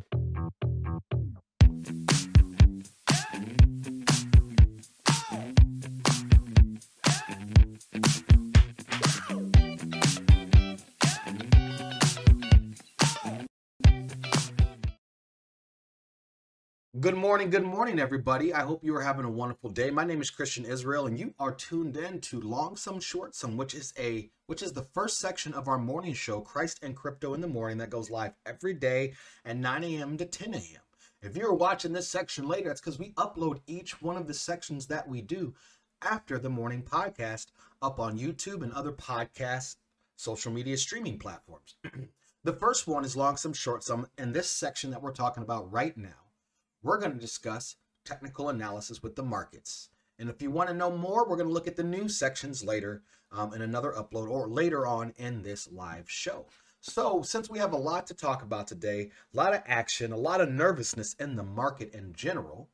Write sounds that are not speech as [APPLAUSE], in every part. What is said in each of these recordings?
Thank you. Good morning, good morning, everybody. I hope you are having a wonderful day. My name is Christian Israel, and you are tuned in to Long Some Short Some, which is a which is the first section of our morning show, Christ and Crypto in the Morning, that goes live every day at 9 a.m. to 10 a.m. If you're watching this section later, it's because we upload each one of the sections that we do after the morning podcast up on YouTube and other podcast social media streaming platforms. [CLEARS THROAT] the first one is Long Some Short Some, and this section that we're talking about right now we're going to discuss technical analysis with the markets. And if you want to know more, we're going to look at the news sections later um, in another upload or later on in this live show. So, since we have a lot to talk about today, a lot of action, a lot of nervousness in the market in general,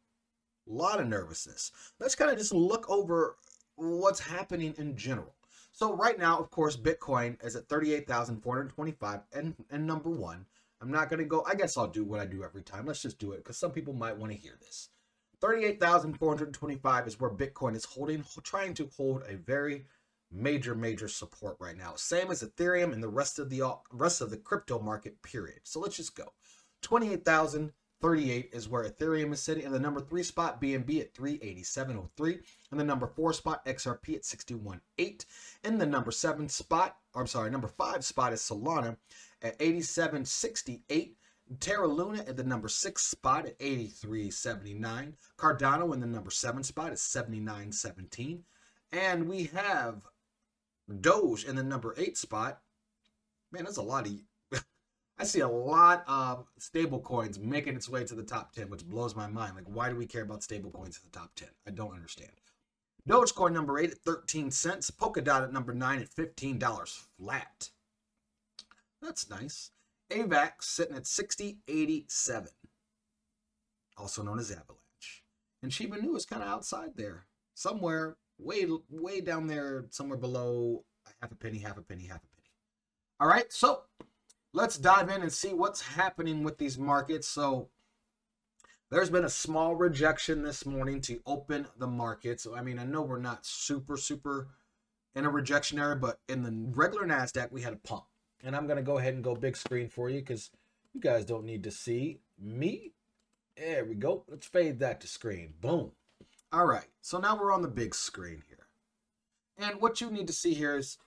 a lot of nervousness. Let's kind of just look over what's happening in general. So, right now, of course, Bitcoin is at 38,425 and, and number one. I'm not going to go. I guess I'll do what I do every time. Let's just do it because some people might want to hear this. 38,425 is where Bitcoin is holding, trying to hold a very major, major support right now. Same as Ethereum and the rest of the rest of the crypto market. Period. So let's just go. 28,038 is where Ethereum is sitting, and the number three spot BNB at 387.03, and the number four spot XRP at 61.8, and the number seven spot, I'm sorry, number five spot is Solana at 87.68. Terra Luna at the number six spot at 83.79. Cardano in the number seven spot at 79.17. And we have Doge in the number eight spot. Man, that's a lot of. I see a lot of stable coins making its way to the top 10, which blows my mind. Like, why do we care about stable coins in the top 10? I don't understand. Dogecoin number eight at 13 cents. Polkadot at number nine at $15 flat. That's nice. AVAX sitting at 6087, also known as Avalanche. And Shiba Inu is kind of outside there, somewhere way way down there, somewhere below half a penny, half a penny, half a penny. All right, so let's dive in and see what's happening with these markets. So there's been a small rejection this morning to open the market. So I mean, I know we're not super super in a rejection area, but in the regular Nasdaq we had a pump. And I'm going to go ahead and go big screen for you because you guys don't need to see me. There we go. Let's fade that to screen. Boom. All right. So now we're on the big screen here. And what you need to see here is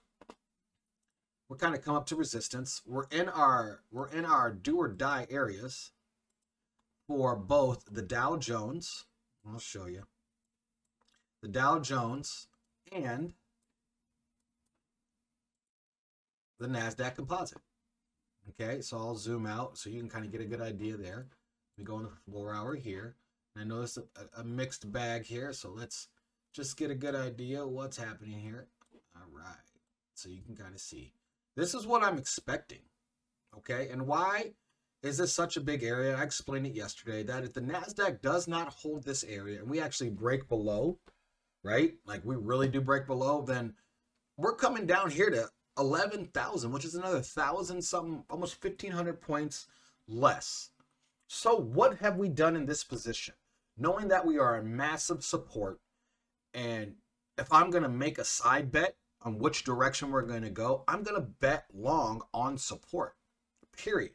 we're kind of come up to resistance. We're in our we're in our do or die areas for both the Dow Jones. I'll show you. The Dow Jones and the NASDAQ composite. Okay, so I'll zoom out so you can kind of get a good idea there. We go on the four hour here. And I notice a, a mixed bag here, so let's just get a good idea what's happening here. All right, so you can kind of see. This is what I'm expecting. Okay, and why is this such a big area? I explained it yesterday that if the NASDAQ does not hold this area and we actually break below, right? Like we really do break below, then we're coming down here to 11,000, which is another thousand something, almost 1,500 points less. So, what have we done in this position? Knowing that we are in massive support, and if I'm going to make a side bet on which direction we're going to go, I'm going to bet long on support, period.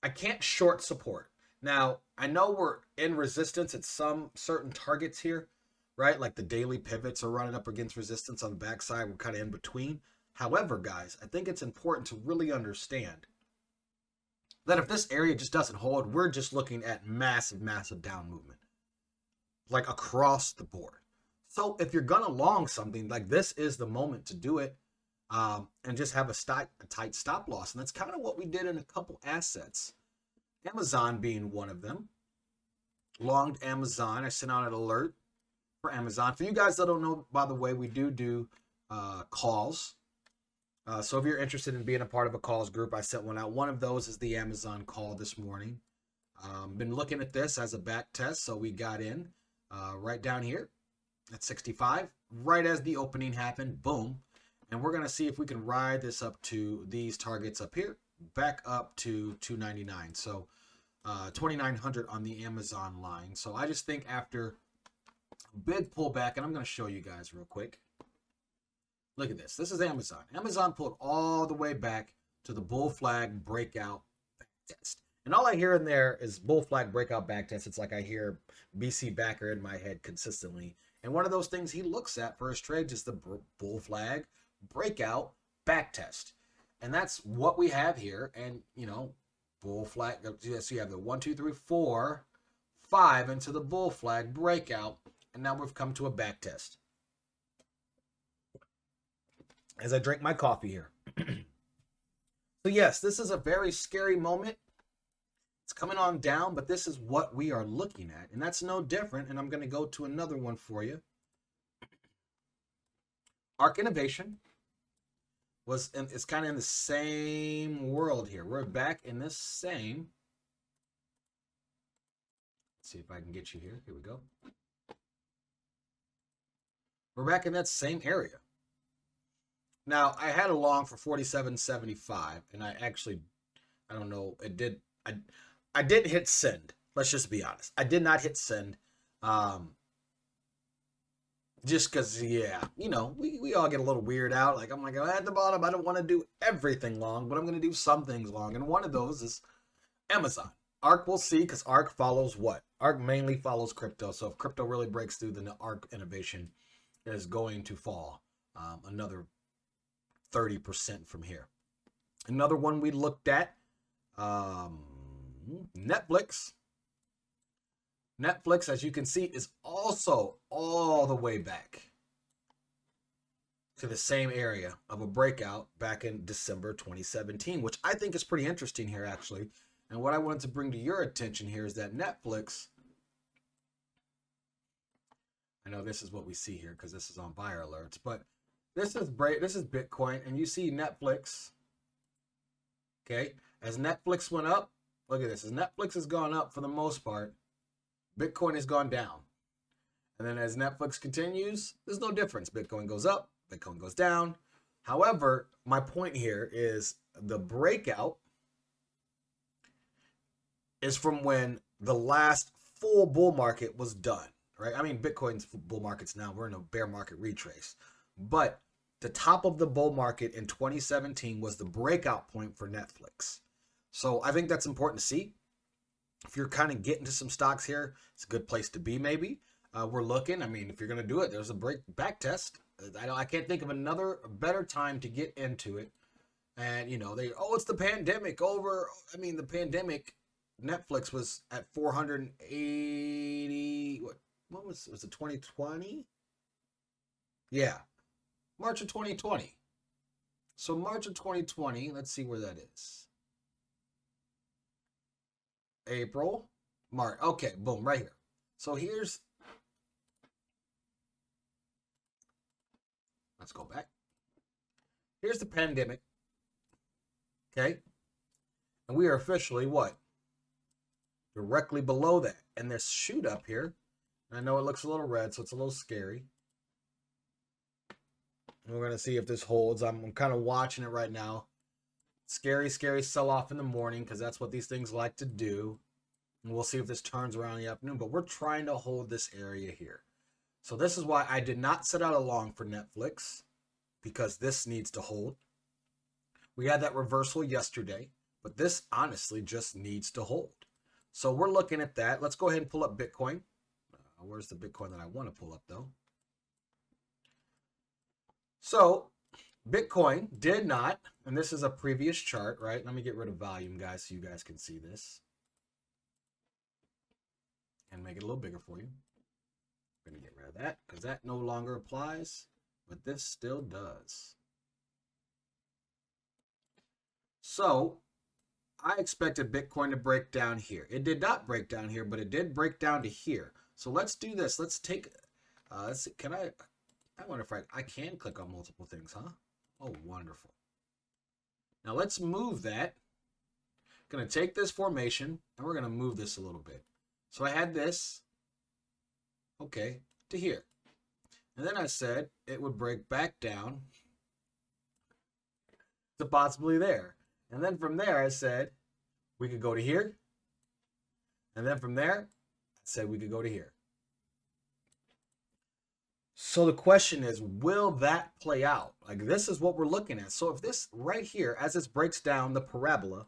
I can't short support. Now, I know we're in resistance at some certain targets here, right? Like the daily pivots are running up against resistance on the backside. We're kind of in between. However, guys, I think it's important to really understand that if this area just doesn't hold, we're just looking at massive, massive down movement, like across the board. So if you're gonna long something, like this is the moment to do it, um, and just have a, a tight stop loss. And that's kind of what we did in a couple assets, Amazon being one of them. Longed Amazon. I sent out an alert for Amazon. For you guys that don't know, by the way, we do do uh, calls uh, so if you're interested in being a part of a calls group, I sent one out. One of those is the Amazon call this morning. Um, been looking at this as a back test, so we got in uh, right down here at 65, right as the opening happened. Boom, and we're gonna see if we can ride this up to these targets up here, back up to 299. So uh, 2900 on the Amazon line. So I just think after big pullback, and I'm going to show you guys real quick. Look at this. This is Amazon. Amazon pulled all the way back to the bull flag breakout test. And all I hear in there is bull flag breakout back test. It's like I hear BC Backer in my head consistently. And one of those things he looks at for his trades is the bull flag breakout back test. And that's what we have here. And, you know, bull flag. Uh, so you have the one, two, three, four, five into the bull flag breakout. And now we've come to a back test. As I drink my coffee here. [CLEARS THROAT] so, yes, this is a very scary moment. It's coming on down, but this is what we are looking at. And that's no different. And I'm going to go to another one for you. ARK Innovation was in, it's kind of in the same world here. We're back in this same. Let's see if I can get you here. Here we go. We're back in that same area. Now I had a long for 47.75, and I actually, I don't know, it did. I I didn't hit send. Let's just be honest. I did not hit send. Um, just because, yeah, you know, we, we all get a little weird out. Like, I'm like, at the bottom, I don't want to do everything long, but I'm going to do some things long. And one of those is Amazon. ARK we'll see because ARK follows what? ARC mainly follows crypto. So if crypto really breaks through, then the ARK innovation is going to fall um, another 30% from here. Another one we looked at um, Mm-hmm. Netflix. Netflix, as you can see, is also all the way back to the same area of a breakout back in December 2017, which I think is pretty interesting here, actually. And what I wanted to bring to your attention here is that Netflix, I know this is what we see here because this is on buyer alerts, but this is break, this is Bitcoin, and you see Netflix. Okay, as Netflix went up, look at this. As Netflix has gone up for the most part, Bitcoin has gone down. And then as Netflix continues, there's no difference. Bitcoin goes up, Bitcoin goes down. However, my point here is the breakout is from when the last full bull market was done, right? I mean, Bitcoin's bull markets now, we're in a bear market retrace. But the top of the bull market in 2017 was the breakout point for Netflix. So I think that's important to see if you're kind of getting to some stocks here, it's a good place to be. Maybe uh, we're looking. I mean, if you're going to do it, there's a break back test. I, I can't think of another better time to get into it. And you know, they oh, it's the pandemic over. I mean, the pandemic. Netflix was at 480. What what was was it 2020? Yeah, March of 2020. So March of 2020. Let's see where that is. April, March. Okay, boom, right here. So here's, let's go back. Here's the pandemic. Okay. And we are officially what? Directly below that. And this shoot up here. I know it looks a little red, so it's a little scary. We're going to see if this holds. I'm kind of watching it right now scary, scary sell off in the morning because that's what these things like to do. And we'll see if this turns around in the afternoon, but we're trying to hold this area here. So this is why I did not set out a long for Netflix because this needs to hold. We had that reversal yesterday, but this honestly just needs to hold. So we're looking at that. Let's go ahead and pull up Bitcoin. Uh, where's the Bitcoin that I want to pull up though? So Bitcoin did not, and this is a previous chart, right? Let me get rid of volume, guys, so you guys can see this. And make it a little bigger for you. I'm going to get rid of that because that no longer applies, but this still does. So I expected Bitcoin to break down here. It did not break down here, but it did break down to here. So let's do this. Let's take, uh, let's see, can I, I wonder if I, I can click on multiple things, huh? Oh, wonderful. Now let's move that. Going to take this formation and we're going to move this a little bit. So I had this, okay, to here. And then I said it would break back down to possibly there. And then from there I said we could go to here And then from there, I said we could go to here. So the question is, will that play out? Like this is what we're looking at. So if this right here, as this breaks down the parabola,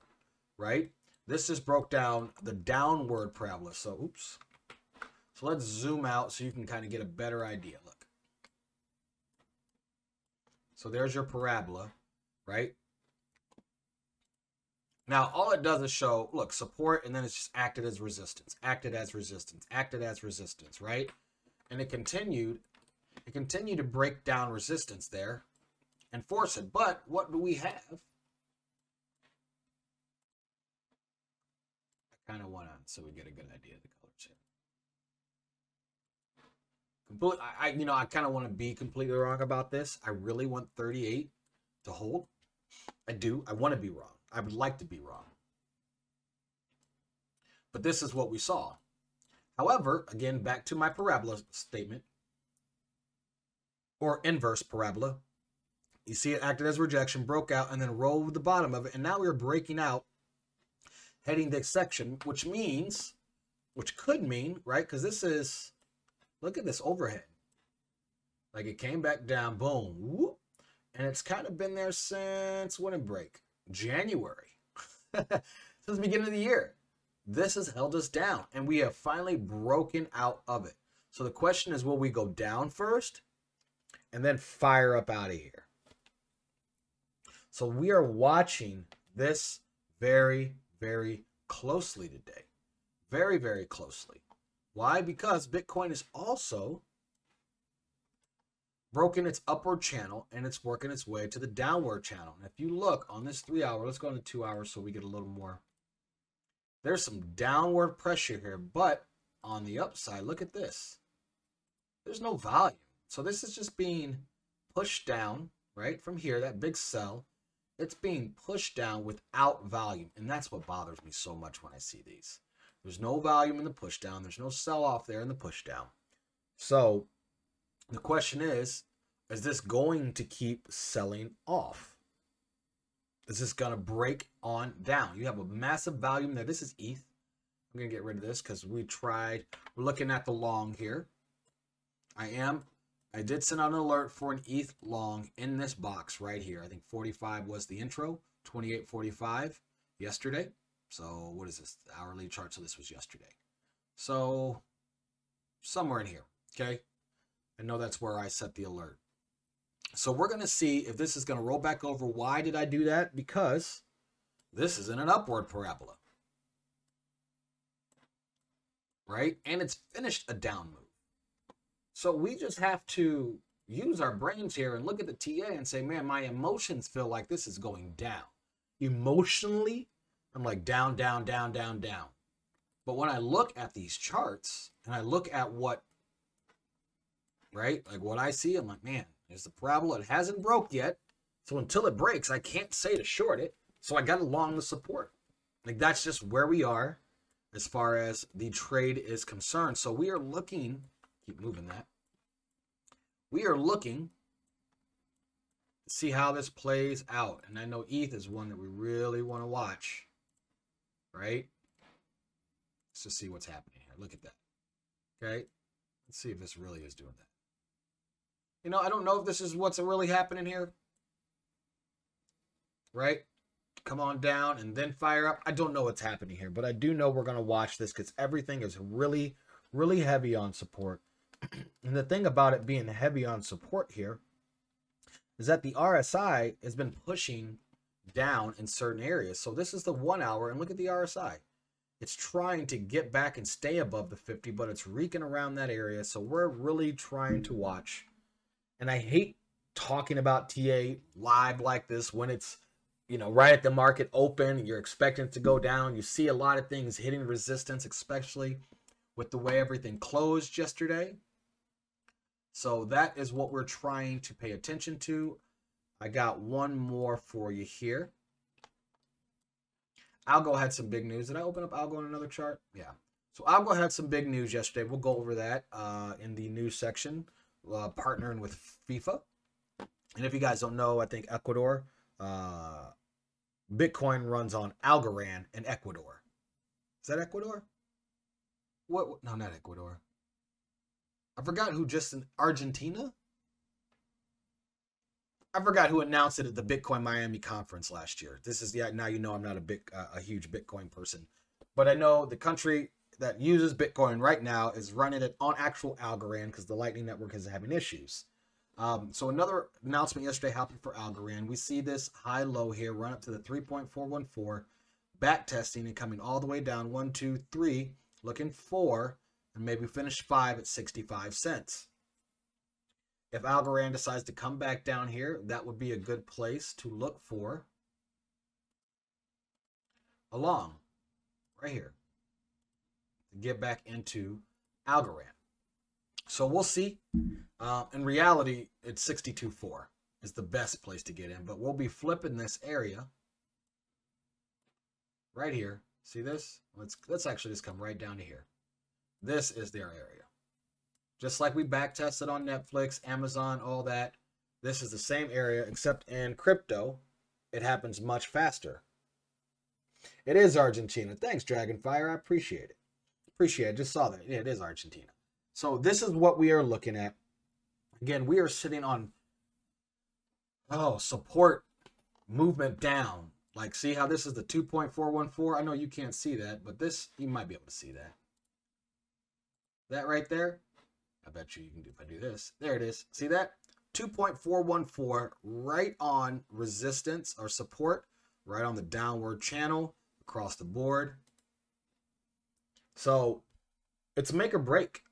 right? This just broke down the downward parabola. So oops. So let's zoom out so you can kind of get a better idea. Look. So there's your parabola, right? Now, all it does is show, look, support, and then it's just acted as resistance, acted as resistance, acted as resistance, right? And it continued it continued to break down resistance there and force it. But what do we have? I kind of want to, so we get a good idea of the colors here. Complete, I, I you know, I kind of want to be completely wrong about this. I really want 38 to hold. I do. I want to be wrong. I would like to be wrong. But this is what we saw. However, again, back to my parabola statement or inverse parabola. You see it acted as rejection, broke out, and then rolled the bottom of it. And now we're breaking out, heading this section, which means, which could mean, right? Because this is, look at this overhead. Like it came back down, boom, whoop, and it's kind of been there since when it break? January. [LAUGHS] since the beginning of the year. This has held us down, and we have finally broken out of it. So the question is, will we go down first? And then fire up out of here. So we are watching this very, very closely today. Very, very closely. Why? Because Bitcoin is also broken its upward channel and it's working its way to the downward channel. And if you look on this three hour, let's go into two hours so we get a little more. There's some downward pressure here, but on the upside, look at this. There's no volume. So this is just being pushed down, right, from here, that big sell. It's being pushed down without volume. And that's what bothers me so much when I see these. There's no volume in the push down. There's no sell off there in the push down. So the question is, is this going to keep selling off? Is this going to break on down? You have a massive volume there. This is ETH. I'm going to get rid of this because we tried. We're looking at the long here. I am I did send out an alert for an ETH long in this box right here. I think 45 was the intro, 28.45 yesterday. So what is this? The hourly chart. So this was yesterday. So somewhere in here. Okay. I know that's where I set the alert. So we're going to see if this is going to roll back over. Why did I do that? Because this is in an upward parabola. Right? And it's finished a down move. So we just have to use our brains here and look at the TA and say, man, my emotions feel like this is going down. Emotionally, I'm like down, down, down, down, down. But when I look at these charts and I look at what, right, like what I see, I'm like, man, there's the parabola. It hasn't broke yet. So until it breaks, I can't say to short it. So I got to long the support. Like that's just where we are as far as the trade is concerned. So we are looking, keep moving that we are looking to see how this plays out. And I know ETH is one that we really want to watch, right? Let's just see what's happening here. Look at that. Okay. Let's see if this really is doing that. You know, I don't know if this is what's really happening here. Right? Come on down and then fire up. I don't know what's happening here, but I do know we're going to watch this because everything is really, really heavy on support. [CLEARS THROAT] and the thing about it being heavy on support here is that the RSI has been pushing down in certain areas. So this is the one hour, and look at the RSI. It's trying to get back and stay above the 50, but it's reeking around that area. So we're really trying to watch. And I hate talking about TA live like this when it's, you know, right at the market open. You're expecting to go down. You see a lot of things hitting resistance, especially with the way everything closed yesterday. So that is what we're trying to pay attention to. I got one more for you here. Algo had some big news. Did I open up Algo in another chart? Yeah. So Algo had some big news yesterday. We'll go over that uh, in the news section, uh, partnering with FIFA. And if you guys don't know, I think Ecuador, uh, Bitcoin runs on Algorand in Ecuador. Is that Ecuador? what? No, not Ecuador. I forgot who just in Argentina. I forgot who announced it at the Bitcoin Miami conference last year. This is yeah. Now you know I'm not a big uh, a huge Bitcoin person, but I know the country that uses Bitcoin right now is running it on actual Algorand because the Lightning Network is having issues. Um, so another announcement yesterday happened for Algorand. We see this high low here run up to the 3.414, back testing and coming all the way down one, two, three, looking four, and maybe finish five at 65 cents. If Algorand decides to come back down here, that would be a good place to look for along right here to get back into Algorand. So we'll see. Uh, in reality, it's 62.4 is the best place to get in, but we'll be flipping this area right here. See this? Let's let's actually just come right down to here. This is their area. Just like we back tested on Netflix, Amazon, all that. This is the same area, except in crypto, it happens much faster. It is Argentina. Thanks, Dragonfire. I appreciate it. Appreciate it. Just saw that. Yeah, it is Argentina. So this is what we are looking at. Again, we are sitting on oh support movement down. Like, see how this is the 2.414? I know you can't see that, but this you might be able to see that. That right there, I bet you you can do if I do this. There it is. See that? 2.414 right on resistance or support, right on the downward channel across the board. So it's make or break.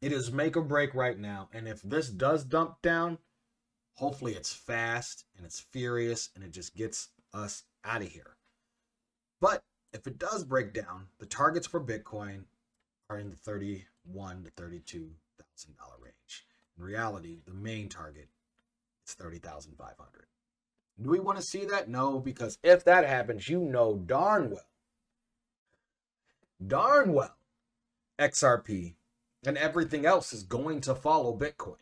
It is make or break right now. And if this does dump down, hopefully it's fast and it's furious and it just gets us out of here. But if it does break down, the targets for Bitcoin are in the 31 to 32 thousand dollar range. In reality, the main target is thirty thousand five hundred. Do we want to see that? No, because if that happens, you know darn well, darn well, XRP and everything else is going to follow Bitcoin.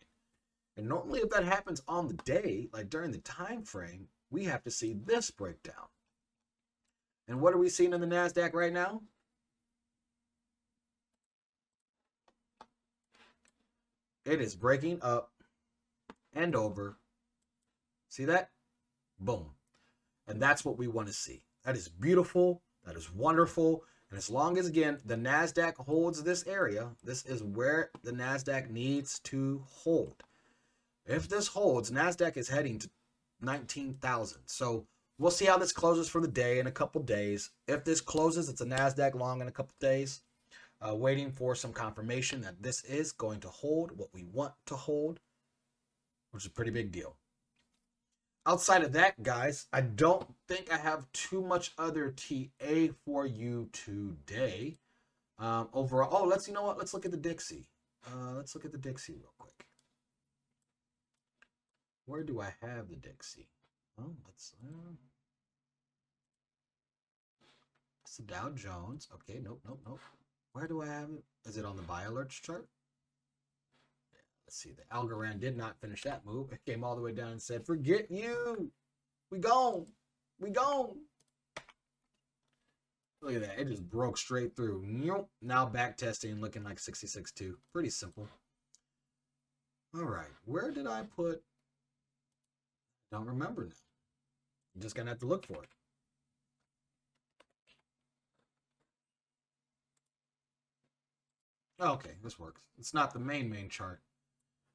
And normally, if that happens on the day, like during the time frame, we have to see this breakdown. And what are we seeing in the NASDAQ right now? It is breaking up and over. See that? Boom. And that's what we want to see. That is beautiful. That is wonderful. And as long as, again, the NASDAQ holds this area, this is where the NASDAQ needs to hold. If this holds, NASDAQ is heading to 19,000. So we'll see how this closes for the day in a couple days. If this closes, it's a NASDAQ long in a couple days uh, waiting for some confirmation that this is going to hold what we want to hold, which is a pretty big deal. Outside of that, guys, I don't think I have too much other TA for you today. Um, overall, oh, let's you know what? Let's look at the Dixie. Uh, let's look at the Dixie real quick. Where do I have the Dixie? Oh, let's. Uh, it's the Dow Jones. Okay, nope, nope, nope. Where do I have it? Is it on the buy alerts chart? Let's see. The Algorand did not finish that move. It came all the way down and said, forget you. We gone. We gone. Look at that. It just broke straight through. Now back testing, looking like 66.2. Pretty simple. All right. Where did I put? Don't remember now. I'm just going to have to look for it. Okay, this works. It's not the main main chart,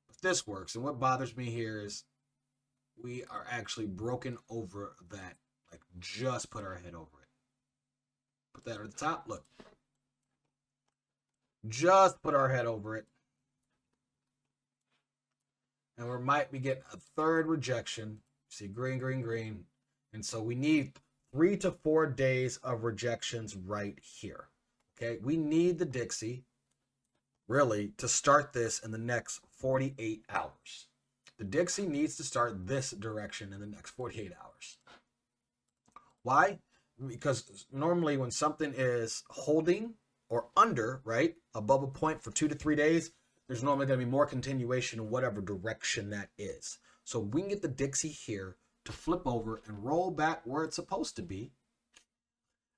but this works. And what bothers me here is we are actually broken over that. Like just put our head over it. Put that at the top. Look. Just put our head over it. And we might be getting a third rejection. See green, green, green. And so we need three to four days of rejections right here. Okay, we need the Dixie really, to start this in the next 48 hours. The Dixie needs to start this direction in the next 48 hours. Why? Because normally when something is holding or under, right, above a point for two to three days, there's normally going to be more continuation in whatever direction that is. So we can get the Dixie here to flip over and roll back where it's supposed to be.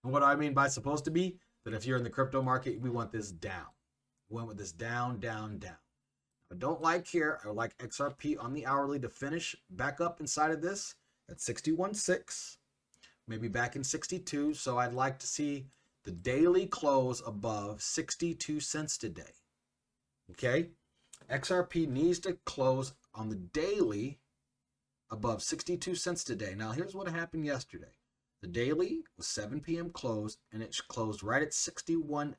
And what I mean by supposed to be, that if you're in the crypto market, we want this down. We went with this down, down, down. I don't like here. I would like XRP on the hourly to finish back up inside of this at 61.6, maybe back in 62. So I'd like to see the daily close above 62 cents today. Okay. XRP needs to close on the daily above 62 cents today. Now, here's what happened yesterday. The daily was 7 p.m. close, and it closed right at 61.9.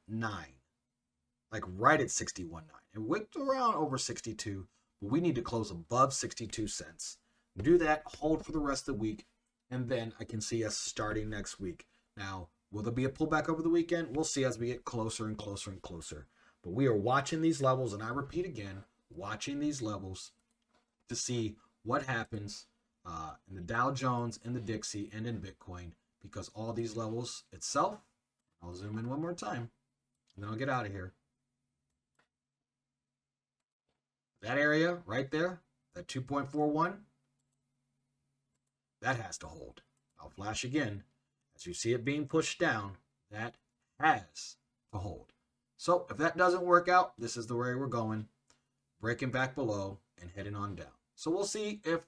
Like right at 61.9. It whipped around over 62, but we need to close above 62 cents. Do that, hold for the rest of the week, and then I can see us starting next week. Now, will there be a pullback over the weekend? We'll see as we get closer and closer and closer. But we are watching these levels, and I repeat again, watching these levels to see what happens uh, in the Dow Jones, in the Dixie, and in Bitcoin, because all these levels itself, I'll zoom in one more time, and then I'll get out of here. That area right there, that 2.41, that has to hold. I'll flash again. As you see it being pushed down, that has to hold. So if that doesn't work out, this is the way we're going. Breaking back below and heading on down. So we'll see if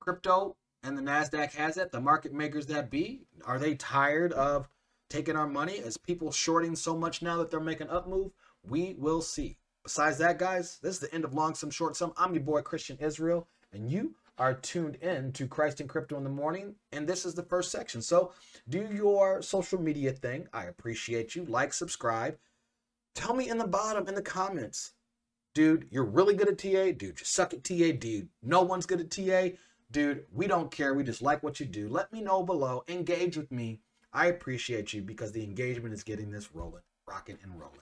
crypto and the NASDAQ has it. The market makers that be, are they tired of taking our money? As people shorting so much now that they're making up move? We will see. Besides that, guys, this is the end of Long Sum Short Sum. I'm your boy Christian Israel, and you are tuned in to Christ and Crypto in the Morning, and this is the first section. So do your social media thing. I appreciate you. Like, subscribe. Tell me in the bottom, in the comments, dude, you're really good at TA. Dude, you suck at TA. Dude, no one's good at TA. Dude, we don't care. We just like what you do. Let me know below. Engage with me. I appreciate you because the engagement is getting this rolling, rocking, and rolling.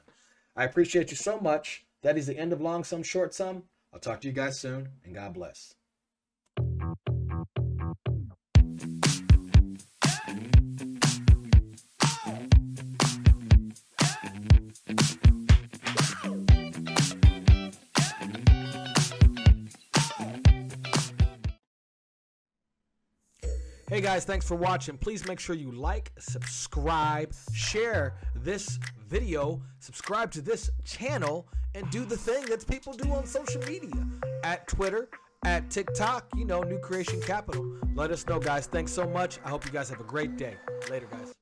I appreciate you so much. That is the end of Long Sum Short Sum. I'll talk to you guys soon, and God bless. Hey guys, thanks for watching. Please make sure you like, subscribe, share this video, subscribe to this channel, and do the thing that people do on social media at Twitter, at TikTok, you know, New Creation Capital. Let us know, guys. Thanks so much. I hope you guys have a great day. Later, guys.